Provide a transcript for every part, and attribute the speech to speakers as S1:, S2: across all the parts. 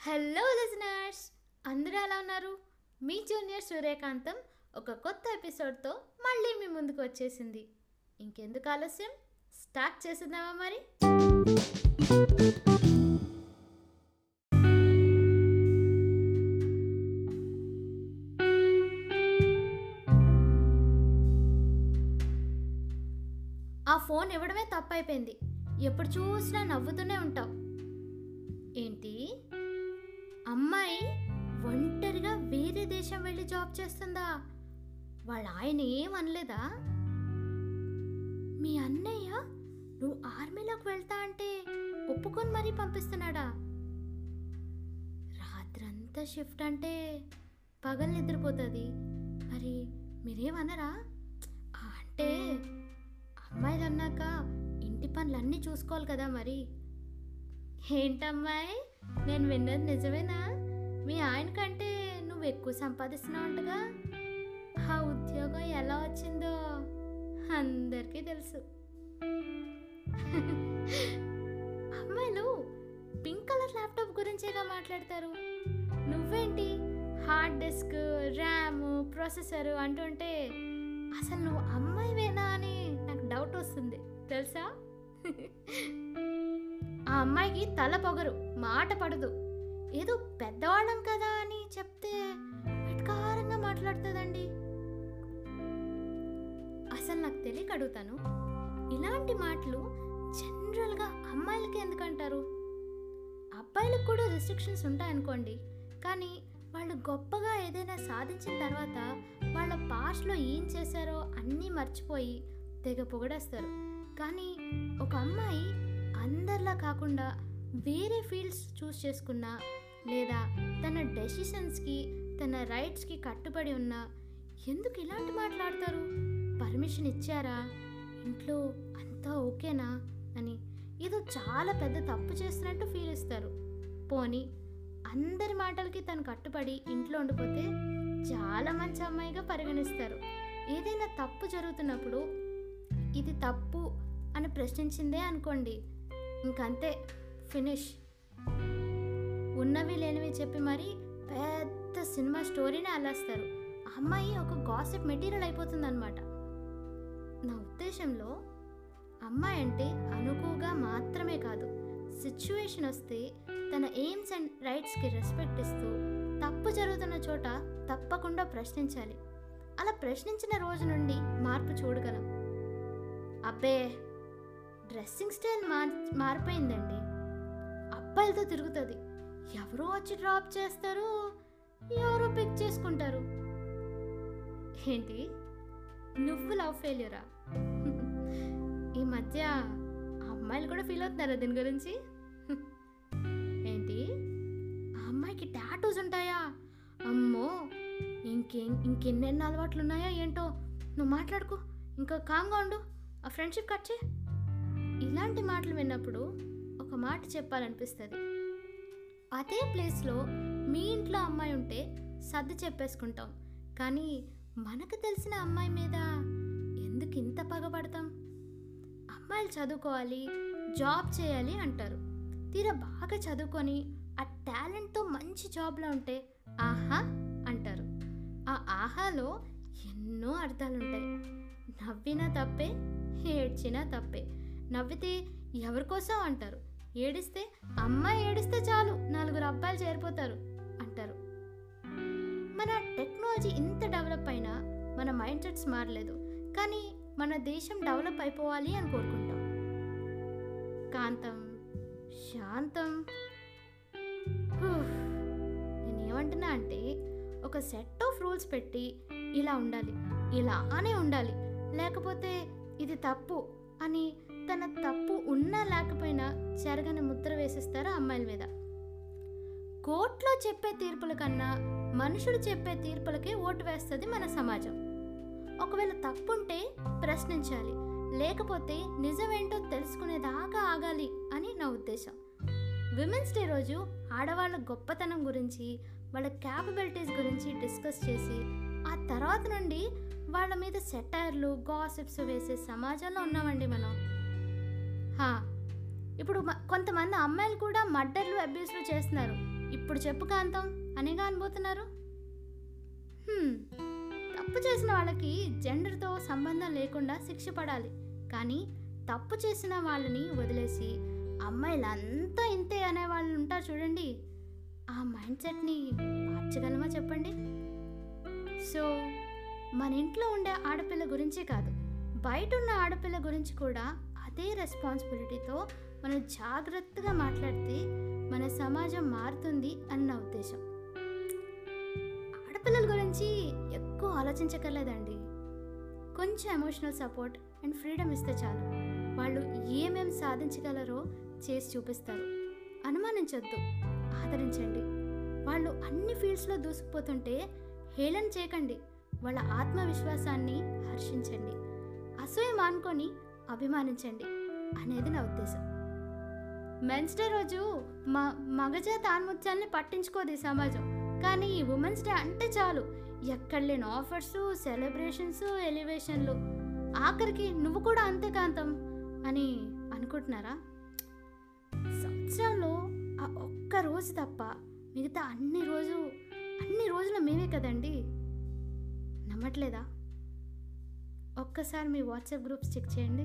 S1: Hello listeners అందరూ ఎలా ఉన్నారు? మీ జూనియర్ సూర్యకాంతం ఒక కొత్త ఎపిసోడ్తో మళ్ళీ మీ ముందుకు వచ్చేసింది. ఇంకెందుకు ఆలస్యం? స్టార్ట్ చేసేద్దామా మరి? ఆ ఫోన్ ఇవ్వడమే తప్పైపోయింది. ఎప్పుడు చూసినా నవ్వుతూనే ఉంటావు. ఏంటి? అమ్మాయి ఒంటరిగా వేరే దేశం వెళ్ళి జాబ్ చేస్తుందా? వాళ్ళ ఆయన ఏం అనలేదా? మీ అన్నయ్య నువ్వు ఆర్మీలోకి వెళ్తా అంటే ఒప్పుకొని మరీ పంపిస్తున్నాడా? రాత్రంతా షిఫ్ట్ అంటే పగలు నిద్రపోతుంది. మరి మీరేమనరా? అంటే అమ్మాయిలు అన్నాక ఇంటి పనులన్నీ చూసుకోవాలి కదా మరి. ఏంటమ్మాయి నేను విన్నది నిజమేనా? మీ ఆయన కంటే నువ్వు ఎక్కువ సంపాదిస్తున్నావంటగా ఆ ఉద్యోగం ఎలా వచ్చిందో అందరికీ తెలుసు. అమ్మాయిలు పింక్ కలర్ ల్యాప్టాప్ గురించేగా మాట్లాడతారు? నువ్వేంటి? హార్డ్ డిస్క్ ర్యామ్ ప్రాసెసర్ అంటుంటే అసలు నువ్వు అమ్మాయివేనా అని నాకు డౌట్ వస్తుంది. తెలుసా? ఆ అమ్మాయికి తల పొగరు మాట పడదు. ఏదో పెద్దవాళ్ళం కదా అని చెప్తే వెటకారంగా మాట్లాడుతుందండి. అసలు నాకు తెలియక అడుగుతాను ఇలాంటి మాటలు జనరల్గా అమ్మాయిలకి ఎందుకంటారు? అబ్బాయిలకు కూడా రిస్ట్రిక్షన్స్ ఉంటాయనుకోండి కానీ వాళ్ళు గొప్పగా ఏదైనా సాధించిన తర్వాత వాళ్ళ పాస్ట్లో ఏం చేశారో అన్నీ మర్చిపోయి తెగ పొగడేస్తారు. కానీ ఒక అమ్మాయి అందరిలా కాకుండా వేరే ఫీల్డ్స్ చూస్ చేసుకున్నా లేదా తన డెసిషన్స్కి తన రైట్స్కి కట్టుబడి ఉన్నా ఎందుకు ఇలాంటి మాట్లాడతారు? పర్మిషన్ ఇచ్చారా? ఇంట్లో అంతా ఓకేనా? అని ఏదో చాలా పెద్ద తప్పు చేస్తున్నట్టు ఫీల్ ఇస్తారు. పోనీ అందరి మాటలకి తను కట్టుబడి ఇంట్లో ఉండిపోతే చాలా మంచి అమ్మాయిగా పరిగణిస్తారు. ఏదైనా తప్పు జరుగుతున్నప్పుడు ఇది తప్పు అని ప్రశ్నించిందే అనుకోండి. ఇంకంతే ఫినిష్. ఉన్నవి లేనివి చెప్పి మరి పెద్ద సినిమా స్టోరీనే అల్లేస్తారు. అమ్మాయి ఒక గాసిప్ మెటీరియల్ అయిపోతుందన్నమాట. నా ఉద్దేశంలో అమ్మాయి అంటే అనుకుగా మాత్రమే కాదు సిచ్యువేషన్ వస్తే తన ఎయిమ్స్ అండ్ రైట్స్కి రెస్పెక్ట్ ఇస్తూ తప్పు జరుగుతున్న చోట తప్పకుండా ప్రశ్నించాలి. అలా ప్రశ్నించిన రోజు నుండి మార్పు చూడగలం. అబ్బే! డ్రెస్సింగ్ స్టైల్ మార్ మారిపోయిందండి. అబ్బాయిలతో తిరుగుతుంది. ఎవరో వచ్చి డ్రాప్ చేస్తారు ఎవరో పిక్ చేసుకుంటారు. ఏంటి? నువ్వు లవ్ ఫెయిల్యూరా? ఈ మధ్య అమ్మాయిలు కూడా ఫీల్ అవుతున్నారా దీని గురించి? ఏంటి? ఆ అమ్మాయికి టాటూస్ ఉంటాయా? అమ్మో! ఇంకేం ఇంకెన్నెన్ని అలవాట్లు ఉన్నాయా ఏంటో? నువ్వు మాట్లాడుకో. ఇంకా కామ్గా ఉండు. ఆ ఫ్రెండ్షిప్ కట్ చేయి. ఇలాంటి మాటలు విన్నప్పుడు ఒక మాట చెప్పాలనిపిస్తుంది. అదే ప్లేస్లో మీ ఇంట్లో అమ్మాయి ఉంటే సర్ది చెప్పేసుకుంటాం. కానీ మనకు తెలిసిన అమ్మాయి మీద ఎందుకు ఇంత పగబడతాం అమ్మాయిలు చదువుకోవాలి జాబ్ చేయాలి అంటారు. తీరా బాగా చదువుకొని ఆ టాలెంట్తో మంచి జాబ్లో ఉంటే ఆహా అంటారు. ఆ ఆహాలో ఎన్నో అర్థాలుంటాయి. నవ్వినా తప్పే ఏడ్చినా తప్పే. నవ్వితే ఎవరి కోసం అంటారు? ఏడిస్తే అమ్మాయి ఏడిస్తే చాలు నలుగురు అబ్బాయిలు చేరిపోతారు అంటారు. మన టెక్నాలజీ ఇంత డెవలప్ అయినా మన మైండ్ సెట్స్ మారలేదు. కానీ మన దేశం డెవలప్ అయిపోవాలి అని కోరుకుంటాం. కాంతం శాంతం. నేను నేనేమంటున్నా అంటే ఒక సెట్ ఆఫ్ రూల్స్ పెట్టి ఇలా ఉండాలి ఇలానే ఉండాలి. లేకపోతే ఇది తప్పు. అని తన తప్పు ఉన్నా లేకపోయినా చెరగని ముద్ర వేసిస్తారు అమ్మాయిల మీద. కోర్టులో చెప్పే తీర్పుల కన్నా మనుషులు చెప్పే తీర్పులకే ఓటు వేస్తుంది మన సమాజం. ఒకవేళ తప్పుంటే ప్రశ్నించాలి లేకపోతే నిజమేంటో తెలుసుకునేదాకా ఆగాలి అని నా ఉద్దేశం. విమెన్స్ డే రోజు ఆడవాళ్ళ గొప్పతనం గురించి వాళ్ళ క్యాపబిలిటీస్ గురించి డిస్కస్ చేసి ఆ తర్వాత నుండి వాళ్ళ మీద సెటైర్లు గాసిప్స్ వేసే సమాజంలో ఉన్నామండి మనం. హా ఇప్పుడు కొంతమంది అమ్మాయిలు కూడా మర్డర్లు అబ్యూస్లు చేస్తున్నారు. ఇప్పుడు చెప్పు కాంతం అనేగా అనుబోతున్నారు తప్పు చేసిన వాళ్ళకి జెండర్తో సంబంధం లేకుండా శిక్ష పడాలి. కానీ తప్పు చేసిన వాళ్ళని వదిలేసి అమ్మాయిలంతా ఇంతే అనే వాళ్ళు ఉంటారు చూడండి. ఆ మైండ్ సెట్ని మార్చగలమా చెప్పండి? సో మన ఇంట్లో ఉండే ఆడపిల్ల గురించే కాదు బయట ఉన్న ఆడపిల్ల గురించి కూడా అదే రెస్పాన్సిబిలిటీతో మనం జాగ్రత్తగా మాట్లాడితే మన సమాజం మారుతుంది అని నా ఉద్దేశం. ఆడపిల్లల గురించి ఎక్కువ ఆలోచించక్కర్లేదండి. కొంచెం ఎమోషనల్ సపోర్ట్ అండ్ ఫ్రీడమ్ ఇస్తే చాలు. వాళ్ళు ఏమేం సాధించగలరో చేసి చూపిస్తారు. అనుమానించొద్దు ఆదరించండి. వాళ్ళు అన్ని ఫీల్డ్స్లో దూసుకుపోతుంటే హేళన చేయకండి. వాళ్ళ ఆత్మవిశ్వాసాన్ని హర్షించండి. అసూయ మానుకొని అభిమానించండి అనేది నా ఉద్దేశం. మెన్స్ డే రోజు మ మగజాత ఆన్ముత్యాల్ని పట్టించుకోదు ఈ సమాజం. కానీ ఈ ఉమెన్స్ డే అంటే చాలు. ఎక్కడ లేని ఆఫర్స్ సెలబ్రేషన్స్ ఎలివేషన్లు. ఆఖరికి నువ్వు కూడా అంతే కాంతం అని అనుకుంటున్నారా? సంవత్సరంలో ఆ ఒక్క రోజు తప్ప మిగతా అన్ని రోజు అన్ని రోజులు మేమే కదండి. నమ్మట్లేదా? ఒక్కసారి మీ వాట్సాప్ గ్రూప్స్ చెక్ చేయండి.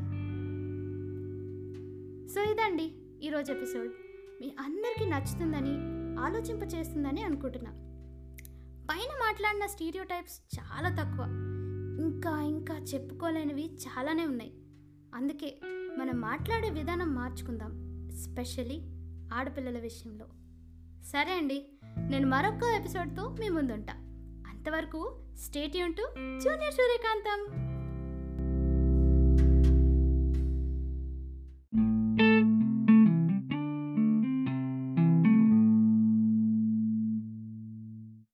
S1: సో ఇదండి ఈరోజు ఎపిసోడ్. మీ అందరికీ నచ్చుతుందని ఆలోచింపచేస్తుందని అనుకుంటున్నా. పైన మాట్లాడిన స్టీరియో టైప్స్ చాలా తక్కువ. ఇంకా ఇంకా చెప్పుకోలేనివి చాలానే ఉన్నాయి. అందుకే మనం మాట్లాడే విధానం మార్చుకుందాం ఎస్పెషలీ ఆడపిల్లల విషయంలో. సరే అండి నేను మరొక ఎపిసోడ్తో మీ ముందుంటా. అంతవరకు state Yoon to junior Suryakantham.